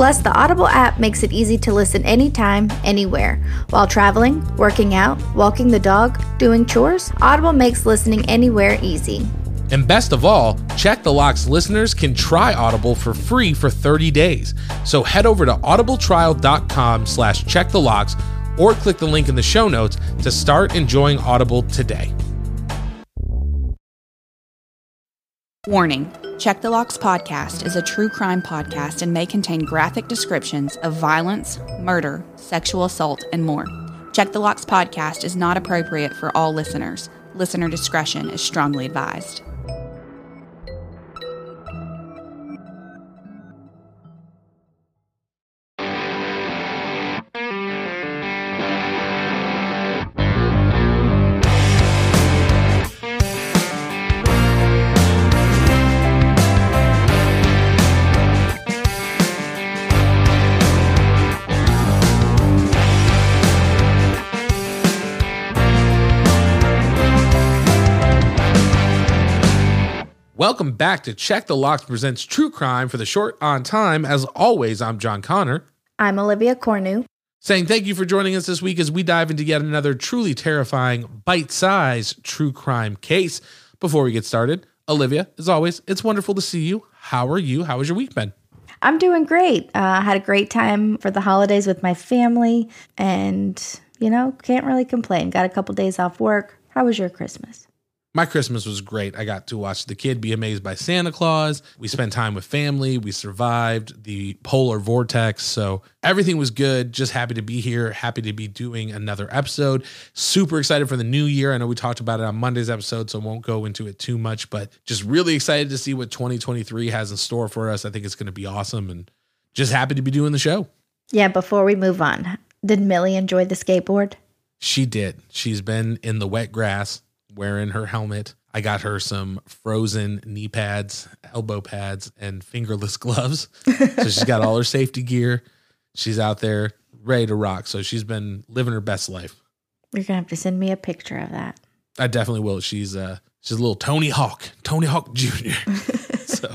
Plus, the Audible app makes it easy to listen anytime, anywhere. While traveling, working out, walking the dog, doing chores, Audible makes listening anywhere easy. And best of all, Check the Locks listeners can try Audible for free for 30 days. So head over to audibletrial.com slash check the locks or click the link in the show notes to start enjoying Audible today. Warning Check the Locks podcast is a true crime podcast and may contain graphic descriptions of violence, murder, sexual assault, and more. Check the Locks podcast is not appropriate for all listeners. Listener discretion is strongly advised. Welcome back to Check the Locks presents True Crime for the short on time. As always, I'm John Conner. I'm Olivia Cornu. Saying thank you for joining us this week as we dive into yet another truly terrifying, bite sized true crime case. Before we get started, Olivia, as always, it's wonderful to see you. How are you? How has your week been? I'm doing great. Uh, had a great time for the holidays with my family, and you know, can't really complain. Got a couple days off work. How was your Christmas? My Christmas was great. I got to watch the kid be amazed by Santa Claus. We spent time with family. We survived the polar vortex. So everything was good. Just happy to be here. Happy to be doing another episode. Super excited for the new year. I know we talked about it on Monday's episode, so I won't go into it too much, but just really excited to see what 2023 has in store for us. I think it's going to be awesome and just happy to be doing the show. Yeah, before we move on, did Millie enjoy the skateboard? She did. She's been in the wet grass wearing her helmet. I got her some frozen knee pads, elbow pads, and fingerless gloves. so she's got all her safety gear. She's out there ready to rock. So she's been living her best life. You're gonna have to send me a picture of that. I definitely will. She's uh she's a little Tony Hawk, Tony Hawk Jr. so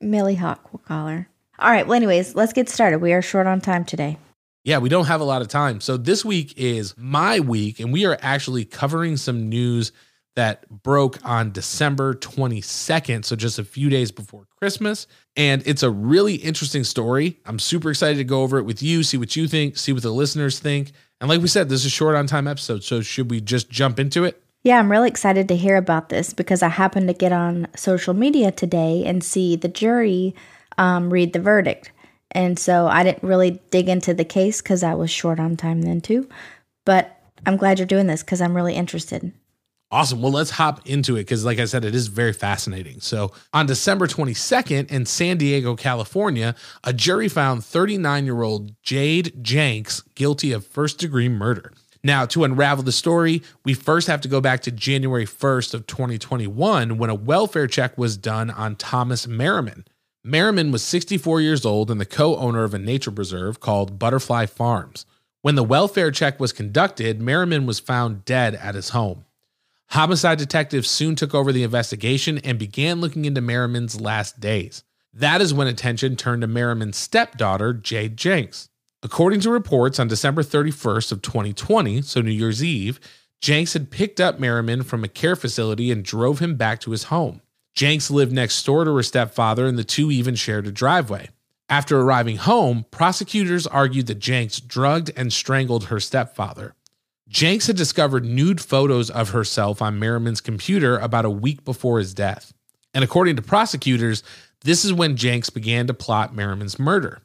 Millie Hawk, we'll call her. All right. Well, anyways, let's get started. We are short on time today. Yeah, we don't have a lot of time. So this week is my week, and we are actually covering some news that broke on December 22nd. So just a few days before Christmas. And it's a really interesting story. I'm super excited to go over it with you, see what you think, see what the listeners think. And like we said, this is a short on time episode. So should we just jump into it? Yeah, I'm really excited to hear about this because I happened to get on social media today and see the jury um, read the verdict. And so I didn't really dig into the case because I was short on time then too. But I'm glad you're doing this because I'm really interested. Awesome. Well, let's hop into it because, like I said, it is very fascinating. So, on December 22nd in San Diego, California, a jury found 39 year old Jade Janks guilty of first degree murder. Now, to unravel the story, we first have to go back to January 1st of 2021 when a welfare check was done on Thomas Merriman. Merriman was 64 years old and the co-owner of a nature preserve called Butterfly Farms. When the welfare check was conducted, Merriman was found dead at his home. Homicide detectives soon took over the investigation and began looking into Merriman's last days. That is when attention turned to Merriman's stepdaughter, Jade Janks. According to reports on December 31st of 2020, so New Year's Eve, Janks had picked up Merriman from a care facility and drove him back to his home. Janks lived next door to her stepfather and the two even shared a driveway. After arriving home, prosecutors argued that Janks drugged and strangled her stepfather. Janks had discovered nude photos of herself on Merriman's computer about a week before his death. And according to prosecutors, this is when Janks began to plot Merriman's murder.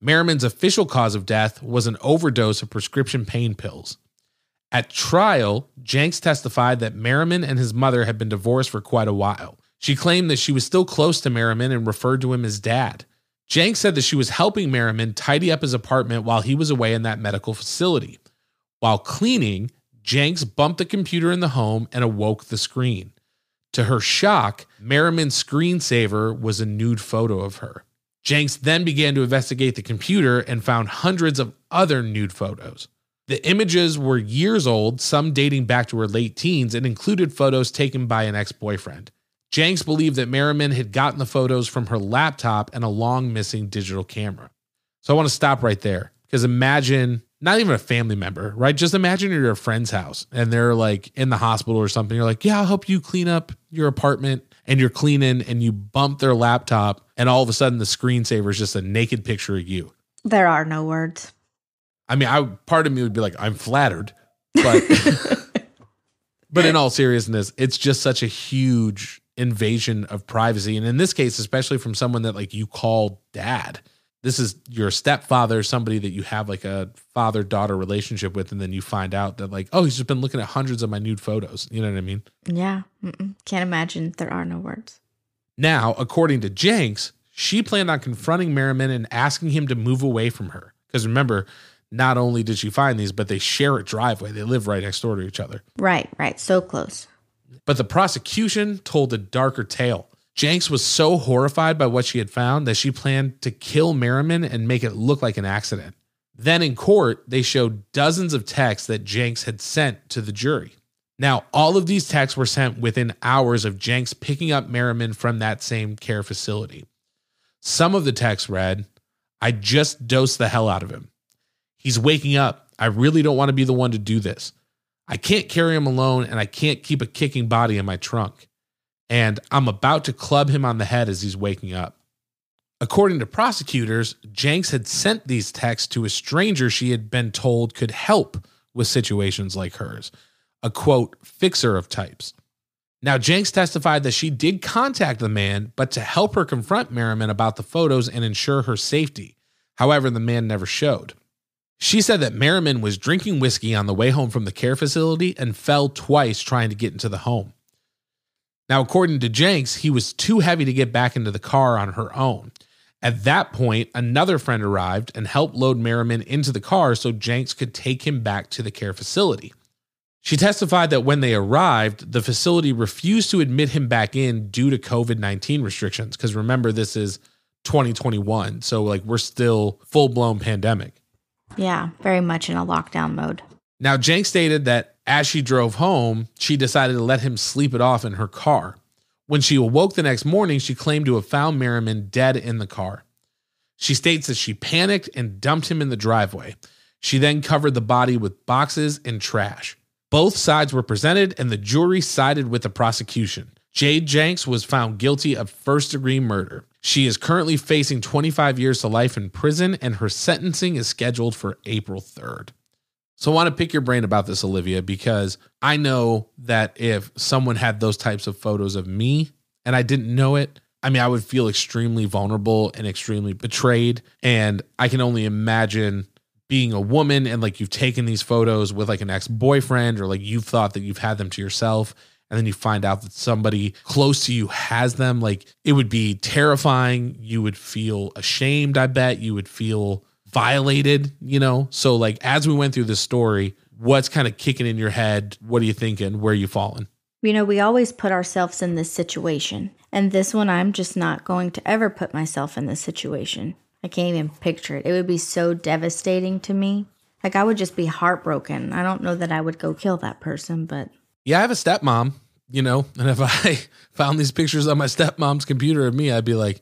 Merriman's official cause of death was an overdose of prescription pain pills. At trial, Janks testified that Merriman and his mother had been divorced for quite a while. She claimed that she was still close to Merriman and referred to him as dad. Janks said that she was helping Merriman tidy up his apartment while he was away in that medical facility. While cleaning, Janks bumped the computer in the home and awoke the screen. To her shock, Merriman's screensaver was a nude photo of her. Janks then began to investigate the computer and found hundreds of other nude photos. The images were years old, some dating back to her late teens, and included photos taken by an ex boyfriend. Janks believed that Merriman had gotten the photos from her laptop and a long missing digital camera. So I want to stop right there because imagine not even a family member, right? Just imagine you're at a friend's house and they're like in the hospital or something. You're like, yeah, I'll help you clean up your apartment and you're cleaning and you bump their laptop and all of a sudden the screensaver is just a naked picture of you. There are no words. I mean, I part of me would be like, I'm flattered, but but in all seriousness, it's just such a huge invasion of privacy. And in this case, especially from someone that like you call dad. This is your stepfather, somebody that you have like a father daughter relationship with, and then you find out that like, oh, he's just been looking at hundreds of my nude photos. You know what I mean? Yeah. Mm-mm. Can't imagine. There are no words. Now, according to Janks, she planned on confronting Merriman and asking him to move away from her. Because remember, not only did she find these, but they share a driveway. They live right next door to each other. Right, right. So close. But the prosecution told a darker tale. Janks was so horrified by what she had found that she planned to kill Merriman and make it look like an accident. Then in court, they showed dozens of texts that Janks had sent to the jury. Now, all of these texts were sent within hours of Janks picking up Merriman from that same care facility. Some of the texts read, I just dosed the hell out of him. He's waking up. I really don't want to be the one to do this. I can't carry him alone and I can't keep a kicking body in my trunk. And I'm about to club him on the head as he's waking up. According to prosecutors, Janks had sent these texts to a stranger she had been told could help with situations like hers, a quote, fixer of types. Now, Janks testified that she did contact the man, but to help her confront Merriman about the photos and ensure her safety. However, the man never showed. She said that Merriman was drinking whiskey on the way home from the care facility and fell twice trying to get into the home. Now, according to Janks, he was too heavy to get back into the car on her own. At that point, another friend arrived and helped load Merriman into the car so Janks could take him back to the care facility. She testified that when they arrived, the facility refused to admit him back in due to COVID 19 restrictions. Because remember, this is 2021. So, like, we're still full blown pandemic. Yeah, very much in a lockdown mode. Now, Janks stated that as she drove home, she decided to let him sleep it off in her car. When she awoke the next morning, she claimed to have found Merriman dead in the car. She states that she panicked and dumped him in the driveway. She then covered the body with boxes and trash. Both sides were presented, and the jury sided with the prosecution. Jade Janks was found guilty of first degree murder. She is currently facing 25 years to life in prison, and her sentencing is scheduled for April 3rd. So I want to pick your brain about this, Olivia, because I know that if someone had those types of photos of me and I didn't know it, I mean, I would feel extremely vulnerable and extremely betrayed. And I can only imagine being a woman and like you've taken these photos with like an ex boyfriend or like you've thought that you've had them to yourself and then you find out that somebody close to you has them, like it would be terrifying. You would feel ashamed, I bet. You would feel violated, you know? So, like, as we went through this story, what's kind of kicking in your head? What are you thinking? Where are you falling? You know, we always put ourselves in this situation. And this one, I'm just not going to ever put myself in this situation. I can't even picture it. It would be so devastating to me. Like, I would just be heartbroken. I don't know that I would go kill that person, but. Yeah, I have a stepmom, you know, and if I found these pictures on my stepmom's computer of me, I'd be like,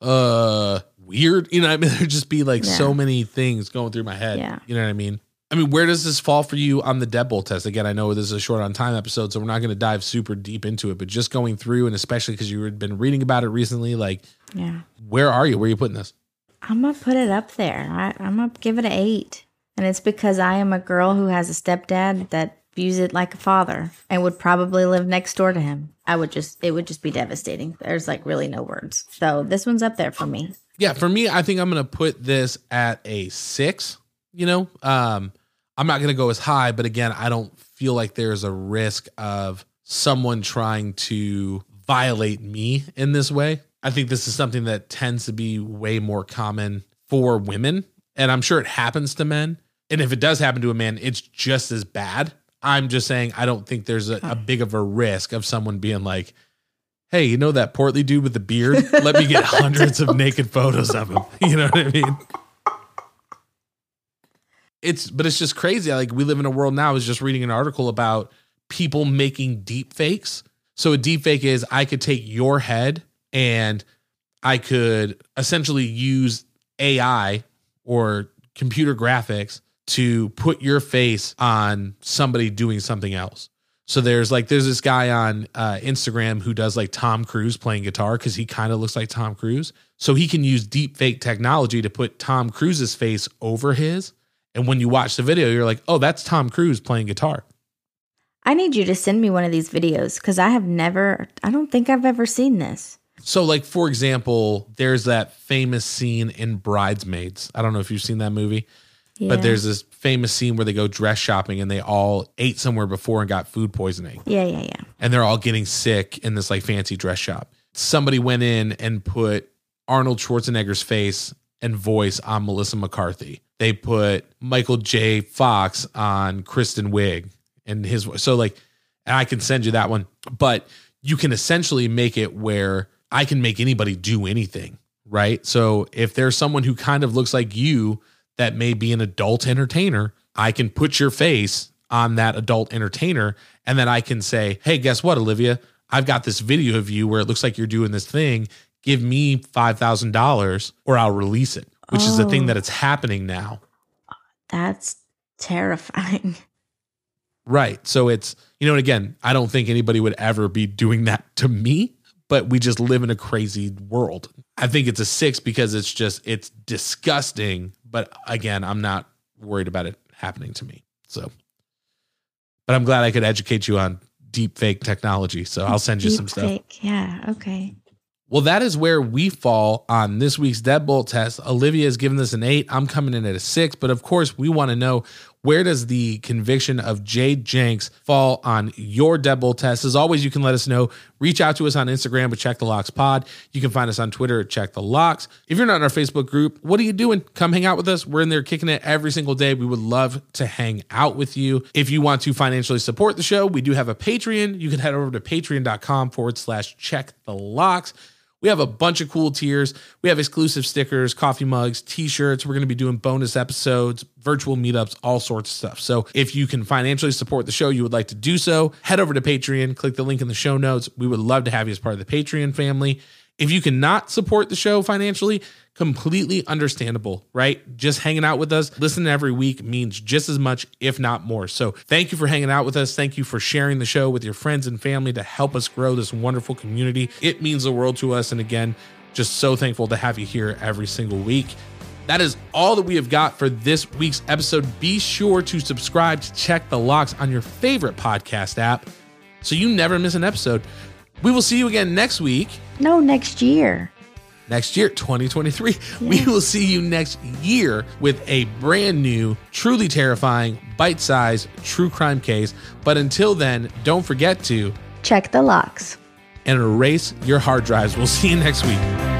uh, weird. You know, I mean, there'd just be like Yeah. so many things going through my head. Yeah. You know what I mean? I mean, where does this fall for you on the deadbolt test? Again, I know this is a short on time episode, so we're not going to dive super deep into it, but just going through, and especially because you had been reading about it recently, like, Yeah. where are you? Where are you putting this? I'm going to put it up there. I, I'm going to give it an eight. And it's because I am a girl who has a stepdad that views it like a father and would probably live next door to him. I would just, it would just be devastating. There's like really no words. So this one's up there for me. Yeah, for me, I think I'm gonna put this at a six. You know, um, I'm not gonna go as high, but again, I don't feel like there's a risk of someone trying to violate me in this way. I think this is something that tends to be way more common for women, and I'm sure it happens to men. And if it does happen to a man, it's just as bad. I'm just saying, I don't think there's a, a big of a risk of someone being like, hey, you know that portly dude with the beard? Let me get hundreds of naked photos of him. You know what I mean? It's but it's just crazy. Like we live in a world now. I was just reading an article about people making deep fakes. So a deep fake is I could take your head and I could essentially use AI or computer graphics to put your face on somebody doing something else. So there's like there's this guy on uh, Instagram who does like Tom Cruise playing guitar because he kind of looks like Tom Cruise. So he can use deep fake technology to put Tom Cruise's face over his. And when you watch the video, you're like, oh, that's Tom Cruise playing guitar. I need you to send me one of these videos because I have never, I don't think I've ever seen this. So, like for example, there's that famous scene in Bridesmaids. I don't know if you've seen that movie. Yeah. But there's this famous scene where they go dress shopping and they all ate somewhere before and got food poisoning. Yeah, yeah, yeah. And they're all getting sick in this like fancy dress shop. Somebody went in and put Arnold Schwarzenegger's face and voice on Melissa McCarthy. They put Michael J. Fox on Kristen Wiig and his voice. So like and I can send you that one, but you can essentially make it where I can make anybody do anything, right? So if there's someone who kind of looks like you that may be an adult entertainer, I can put your face on that adult entertainer and then I can say, "Hey, guess what, Olivia? I've got this video of you where it looks like you're doing this thing. Give me $5,000 or I'll release it." Which is the thing Oh. that it's happening now. That's terrifying. Right. So it's, you know, and again, I don't think anybody would ever be doing that to me, but we just live in a crazy world. I think it's a six because it's just, it's disgusting. But again, I'm not worried about it happening to me. So, but I'm glad I could educate you on deep fake technology. So I'll send you some stuff. Deepfake. Yeah, okay. Well, that is where we fall on this week's deadbolt test. Olivia has given this an eight. I'm coming in at a six, but of course, we want to know where does the conviction of Jade Janks fall on your deadbolt test? As always, you can let us know. Reach out to us on Instagram with Check the Locks Pod. You can find us on Twitter at Check the Locks. If you're not in our Facebook group, what are you doing? Come hang out with us. We're in there kicking it every single day. We would love to hang out with you. If you want to financially support the show, we do have a Patreon. You can head over to patreon.com forward slash check the locks. We have a bunch of cool tiers. We have exclusive stickers, coffee mugs, t shirts. We're going to be doing bonus episodes, virtual meetups, all sorts of stuff. So if you can financially support the show, you would like to do so, head over to Patreon, click the link in the show notes. We would love to have you as part of the Patreon family. If you cannot support the show financially, completely understandable, right? Just hanging out with us, listening every week means just as much, if not more. So thank you for hanging out with us. Thank you for sharing the show with your friends and family to help us grow this wonderful community. It means the world to us. And again, just so thankful to have you here every single week. That is all that we have got for this week's episode. Be sure to subscribe to check the locks on your favorite podcast app so you never miss an episode. We will see you again next week No, next year. next year 2023 we will see you next year with a brand new truly terrifying bite-sized true crime case but until then don't forget to Check the locks. and erase your hard drives. We'll see you next week.